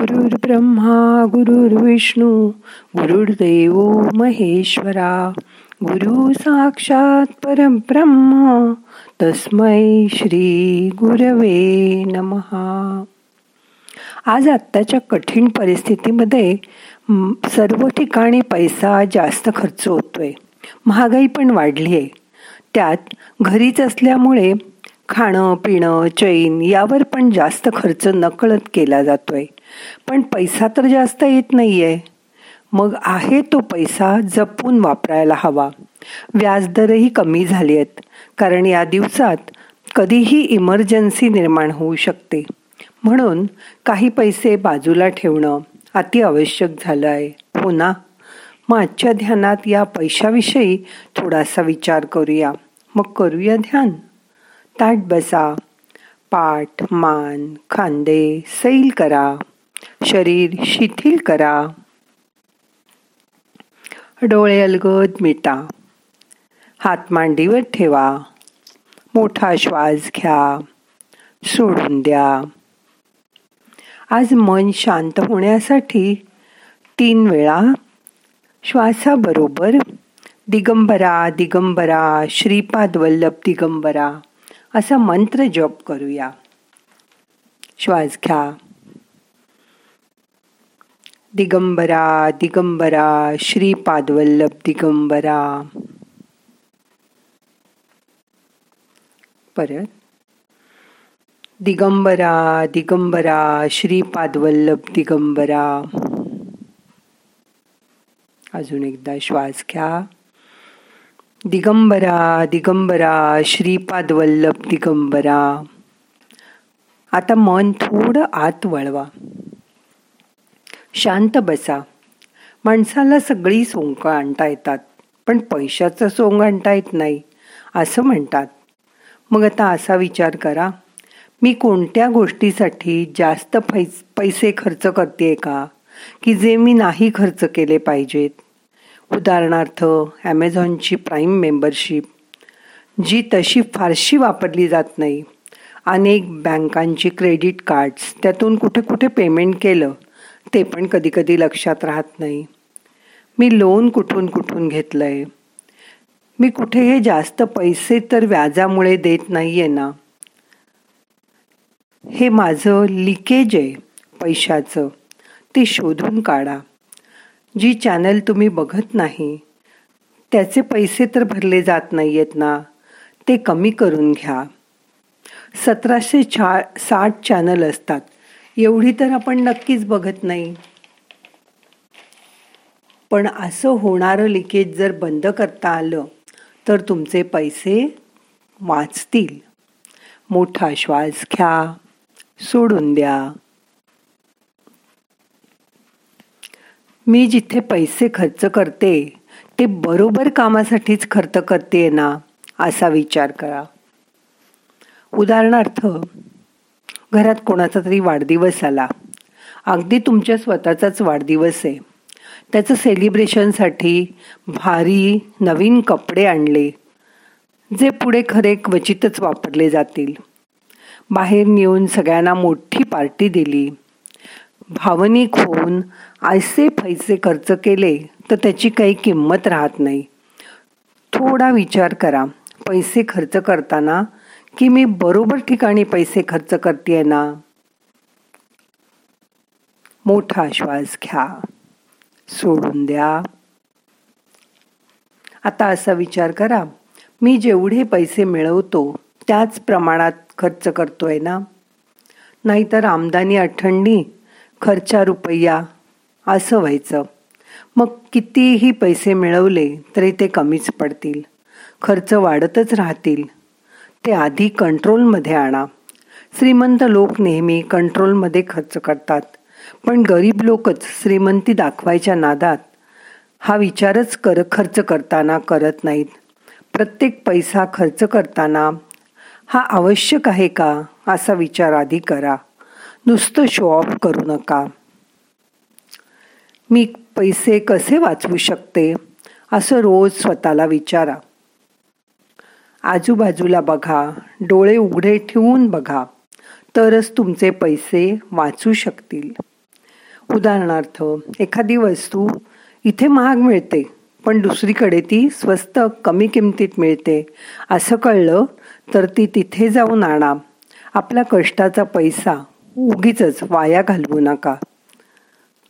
गुरुर् ब्रह्मा गुरुर्विष्णू गुरुर्देव महेश्वरा गुरु साक्षात परब्रह्म तस्मै श्री गुरवे नमहा. आज आत्ताच्या कठीण परिस्थितीमध्ये सर्व ठिकाणी पैसा जास्त खर्च होतोय. महागाई पण वाढली आहे त्यात घरीच असल्यामुळे खाणं पिणं चैन यावर पण जास्त खर्च नकळत केला जातोय. पण पैसा तर जास्त येत नाहीये. मग आहे तो पैसा जपून वापरायला हवा. व्याजदरही कमी झाले आहेत. कारण या दिवसात कधीही इमर्जन्सी निर्माण होऊ शकते. म्हणून काही पैसे बाजूला ठेवणं अति आवश्यक झालं आहे हो ना? मग आजच्या ध्यानात या पैशाविषयी थोडासा विचार करूया. मग करूया ध्यान. ताट बसा. पाठ मान खांदे सैल करा. शरीर शिथिल करा. डोळे अलगद मिटा. हात मांडीवर ठेवा. मोठा श्वास घ्या. सोडून द्या. आज मन शांत होण्यासाठी तीन वेळा श्वासाबरोबर दिगंबरा दिगंबरा श्रीपाद वल्लभ दिगंबरा. असा मंत्र जप करूया. श्वास घ्या. दिगंबरा दिगंबरा श्रीपादवल्लभ दिगंबरा. परत. दिगंबरा दिगंबरा श्रीपादवल्लभ दिगंबरा. अजून एकदा श्वास घ्या. दिगंबरा दिगंबरा श्रीपाद वल्लभ दिगंबरा. आता मन थोडं आत वळवा. शांत बसा. माणसाला सगळी सोंग आणता येतात पण पैशाचं सोंग आणता येत नाही असं म्हणतात. मग आता असा विचार करा मी कोणत्या गोष्टीसाठी जास्त पैसे खर्च करते का? की जे मी नाही खर्च केले पाहिजेत? उदाहरणार्थ ॲमेझॉनची प्राईम मेंबरशिप जी तशी फारशी वापरली जात नाही. अनेक बँकांची क्रेडिट कार्ड्स त्यातून कुठे कुठे पेमेंट केलं ते पण कधी कधी लक्षात राहत नाही. मी लोन कुठून कुठून घेतलं आहे मी कुठे हे जास्त पैसे तर व्याजामुळे देत नाही आहे ना? हे माझं लिकेज आहे पैशाचं. ते शोधून काढा. जी चॅनल तुम्ही बघत नाही त्याचे पैसे तर भरले जात नाही आहेत ना ते कमी करून घ्या. सतराशे छा साठ चॅनल असतात एवढी तर आपण नक्कीच बघत नाही. पण असं होणारं लिकेज जर बंद करता आलं तर तुमचे पैसे वाचतील. मोठा श्वास घ्या सोडून द्या. मी जिथे पैसे खर्च करते ते बरोबर कामासाठीच खर्च करते ना असा विचार करा. उदाहरणार्थ घरात कोणाचा तरी वाढदिवस आला. अगदी तुमच्या स्वतःचाच वाढदिवस आहे. त्याचं सेलिब्रेशनसाठी भारी नवीन कपडे आणले जे पुढे खरे क्वचितच वापरले जातील. बाहेर नेऊन सगळ्यांना मोठी पार्टी दिली. भावनिक होऊन ऐसे पैसे खर्च केले तर त्याची काही किंमत राहत नाही. थोडा विचार करा. पैसे खर्च करताना की मी बरोबर ठिकाणी पैसे खर्च करते ना? मोठा श्वास घ्या. सोडून द्या. आता असा विचार करा. मी जेवढे पैसे मिळवतो त्याच प्रमाणात खर्च करतोय ना? नाहीतर आमदानी अठंडी खर्चा रुपया असं व्हायचं. मग कितीही पैसे मिळवले तरी ते कमीच पडतील. खर्च वाढतच राहतील. ते आधी कंट्रोलमध्ये आणा. श्रीमंत लोक नेहमी कंट्रोलमध्ये खर्च करतात. पण गरीब लोकच श्रीमंती दाखवायच्या नादात हा विचारच कर खर्च करताना करत नाहीत. प्रत्येक पैसा खर्च करताना हा आवश्यक आहे का असा विचार आधी करा. नुसतं शो ऑफ करू नका. मी पैसे कसे वाचवू शकते? असं रोज स्वतःला विचारा. आजूबाजूला बघा डोळे उघडे ठेवून बघा. तरच तुमचे पैसे वाचू शकतील. उदाहरणार्थ एखादी वस्तू इथे महाग मिळते पण दुसरीकडे ती स्वस्त कमी किमतीत मिळते. असं कळलं तर ती तिथे जाऊन आणा. आपला कष्टाचा पैसा उगीच वाया घालवू नका.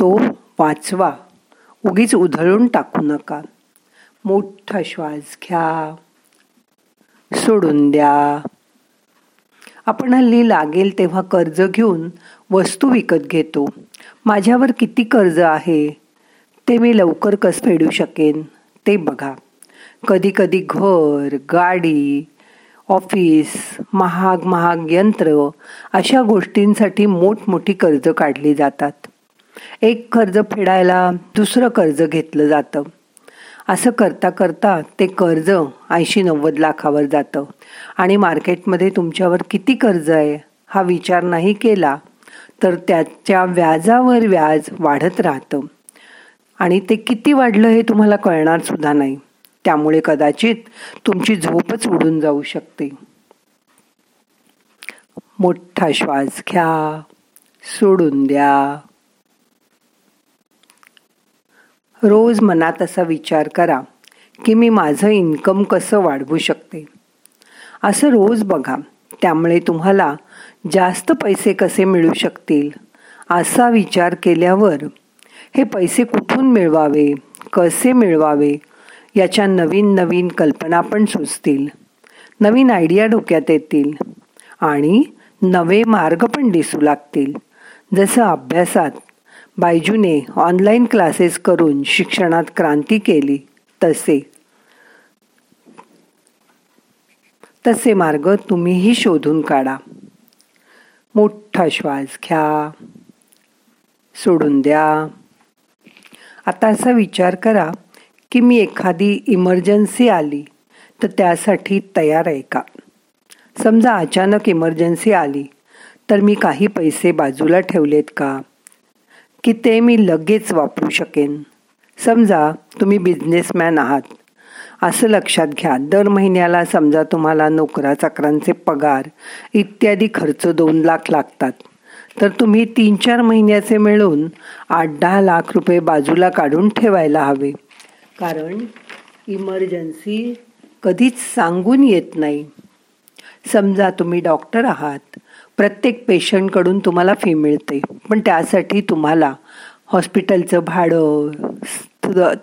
तो वाचवा. उगीच उधळून टाकू नका. मोठा श्वास घ्या. सोडून द्या. आपण हल्ली लागेल तेव्हा कर्ज घेऊन वस्तू विकत घेतो. माझ्यावर किती कर्ज आहे? ते मी लवकर कस फेडू शकेन? ते बघा. कधी कधी घर गाडी ऑफिस महाग महाग यंत्र अशा गोष्टींसाठी मोठमोठी कर्ज काढली जातात. एक कर्ज फेडायला दुसरं कर्ज घेतलं जातं. असं करता करता ते कर्ज ऐंशी नव्वद लाखावर जातं. आणि मार्केटमध्ये तुमच्यावर किती कर्ज आहे हा विचार नाही केला तर त्याच्या व्याजावर व्याज वाढत राहतं. आणि ते किती वाढलं हे तुम्हाला कळणार सुद्धा नाही. त्यामुळे कदाचित तुमची झोपच उडून जाऊ शकते. मोठा श्वास घ्या सोडून द्या. रोज मनात असा विचार करा की मी माझं इन्कम कसं वाढवू शकते? असं रोज बघा त्यामुळे तुम्हाला जास्त पैसे कसे मिळू शकतील? असा विचार केल्यावर हे पैसे कुठून मिळवावे? कसे मिळवावे? याच्या नवीन नवीन कल्पना पण सुचतील. नवीन आयडिया डोक्यात येतील. आणि नवे मार्ग पण दिसू लागतील. जसं अभ्यासात बायजूने ऑनलाईन क्लासेस करून शिक्षणात क्रांती केली तसे. तसे मार्ग तुम्हीही शोधून काढा. मोठा श्वास घ्या. सोडून द्या. आता असा विचार करा की मी एखादी इमर्जन्सी आली तर त्यासाठी तयार आहे का? समजा अचानक इमर्जन्सी आली तर मी काही पैसे बाजूला ठेवलेत का? की ते मी लगेच वापरू शकेन? समजा तुम्ही बिझनेसमॅन आहात असं लक्षात घ्या. दर महिन्याला समजा तुम्हाला नोकरा चाकरांचे पगार इत्यादी खर्च दोन लाख लागतात. तर तुम्ही तीन चार महिन्याचे मिळून आठ दहा लाख रुपये बाजूला काढून ठेवायला हवे. कारण इमर्जन्सी कधीच सांगून येत नाही. समजा तुम्ही डॉक्टर आहात प्रत्येक पेशंटकडून तुम्हाला फी मिळते पण त्यासाठी तुम्हाला हॉस्पिटलचं भाडं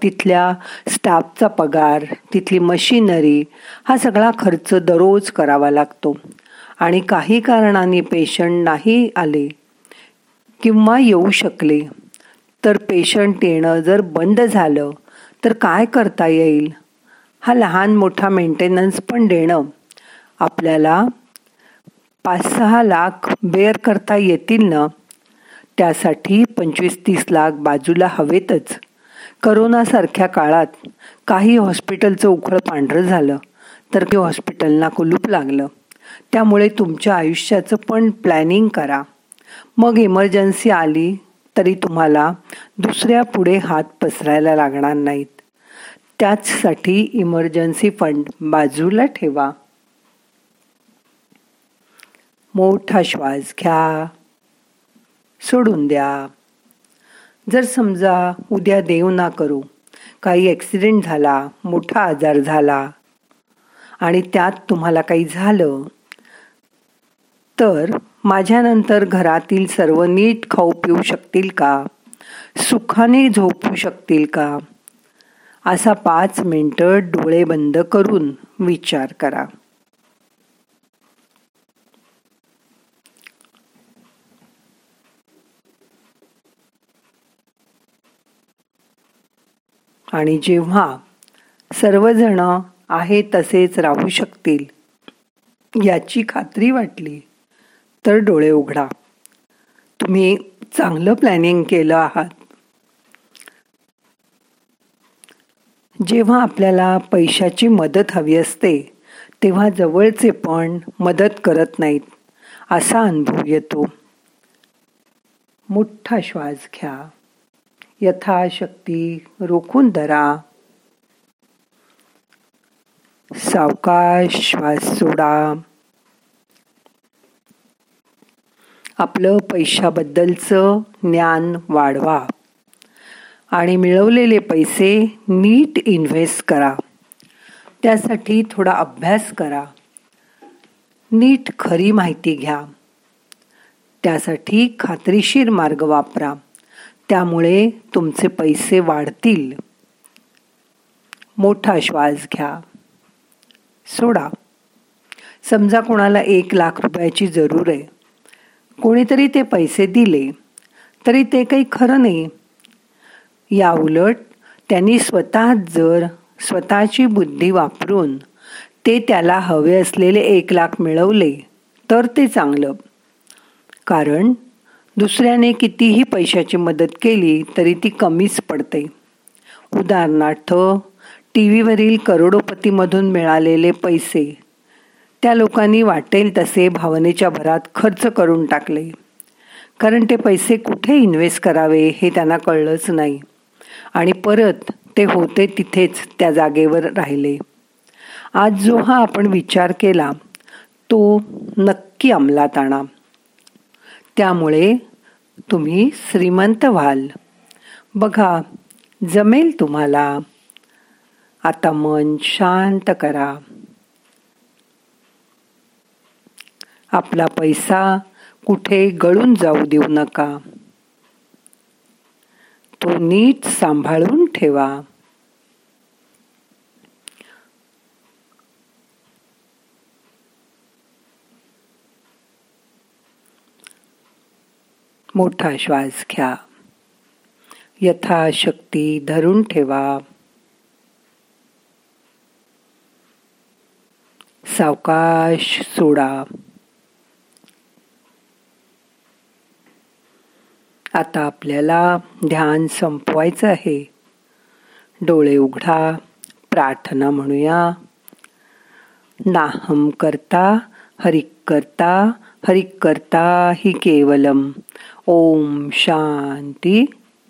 तिथल्या स्टाफचा पगार तिथली मशिनरी हा सगळा खर्च दररोज करावा लागतो. आणि काही कारणाने पेशंट नाही आले किंवा येऊ शकले तर पेशंट येणं जर बंद झालं तर काय करता येईल? हा लहान मोठा मेंटेनन्स पण देणं आपल्याला पाच सहा लाख बेअर करता येतील ना? त्यासाठी पंचवीस तीस लाख बाजूला हवेतच. करोनासारख्या काळात काही हॉस्पिटलचं उखळ पांढरं झालं तर ते हॉस्पिटलना कुलूप लागलं. त्यामुळे तुमच्या आयुष्याचं पण प्लॅनिंग करा. मग इमर्जन्सी आली तरी तुम्हाला दुसऱ्या पुढे हात पसरायला लागणार नाहीत. त्याचसाठी इमर्जन्सी फंड बाजूला ठेवा. मोठा श्वास घ्या. सोडून द्या. जर समजा उद्या देव ना करू काही ॲक्सिडेंट झाला मोठा आजार झाला आणि त्यात तुम्हाला काही झालं तर माझ्यानंतर घरातील सर्व नीट खाऊ पिऊ शकतील का? सुखाने झोपू शकतील का? असा पाच मिनटं डोळे बंद करून विचार करा. आणि जेव्हा सर्वजण आहे तसेच राहू शकतील याची खात्री वाटली तर डोळे उघडा. तुम्ही चांगलं प्लॅनिंग केलं आहात. जेव्हा आपल्याला पैशाची मदत हवी असते तेव्हा जवळचे पण मदत करत नाहीत. असा अनुभव येतो. मोठा श्वास घ्या. यथाशक्ती रोखून धरा. सावकाश श्वास सोडा. आपलं पैशाबद्दलचं ज्ञान वाढवा. आणि मिळवलेले पैसे नीट इन्व्हेस्ट करा. त्यासाठी थोडा अभ्यास करा. नीट खरी माहिती घ्या. त्यासाठी खात्रीशीर मार्ग वापरा. त्यामुळे तुमचे पैसे वाढतील. मोठा श्वास घ्या. सोडा. समजा कोणाला एक लाख रुपयाची जरूर आहे. कोणीतरी ते पैसे दिले. तरी ते काही खरं नाही. या उलट त्यांनी स्वतः जर स्वतःची बुद्धी वापरून ते त्याला हवे असलेले एक लाख मिळवले तर ते चांगलं. कारण दुसऱ्याने कितीही पैशाची मदत केली तरी ती कमीच पडते. उदाहरणार्थ टी व्हीवरील करोडोपतीमधून मिळालेले पैसे त्या लोकांनी वाटेल तसे भावनेच्या भरात खर्च करून टाकले. कारण ते पैसे कुठे इन्व्हेस्ट करावे हे त्यांना कळलंच नाही. आणि परत ते होते तिथेच त्या जागेवर राहिले. आज जो हा आपण विचार केला तो नक्की अंमलात आणा. त्यामुळे तुम्ही श्रीमंत व्हाल. बघा जमेल तुम्हाला. आता मन शांत करा. आपला पैसा कुठे गळून जाऊ देऊ नका. तो नीट सांभाळून ठेवा. मोठा श्वास घ्या. यथाशक्ती धरून ठेवा. सावकाश सोडा. आता आपल्याला ध्यान संपवायचं आहे. डोळे उघडा प्रार्थना म्हणूया. नाहम करता हरिक करता हरिक करता ही केवलम. ओम शांती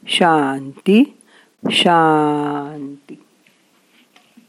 शांती शांती.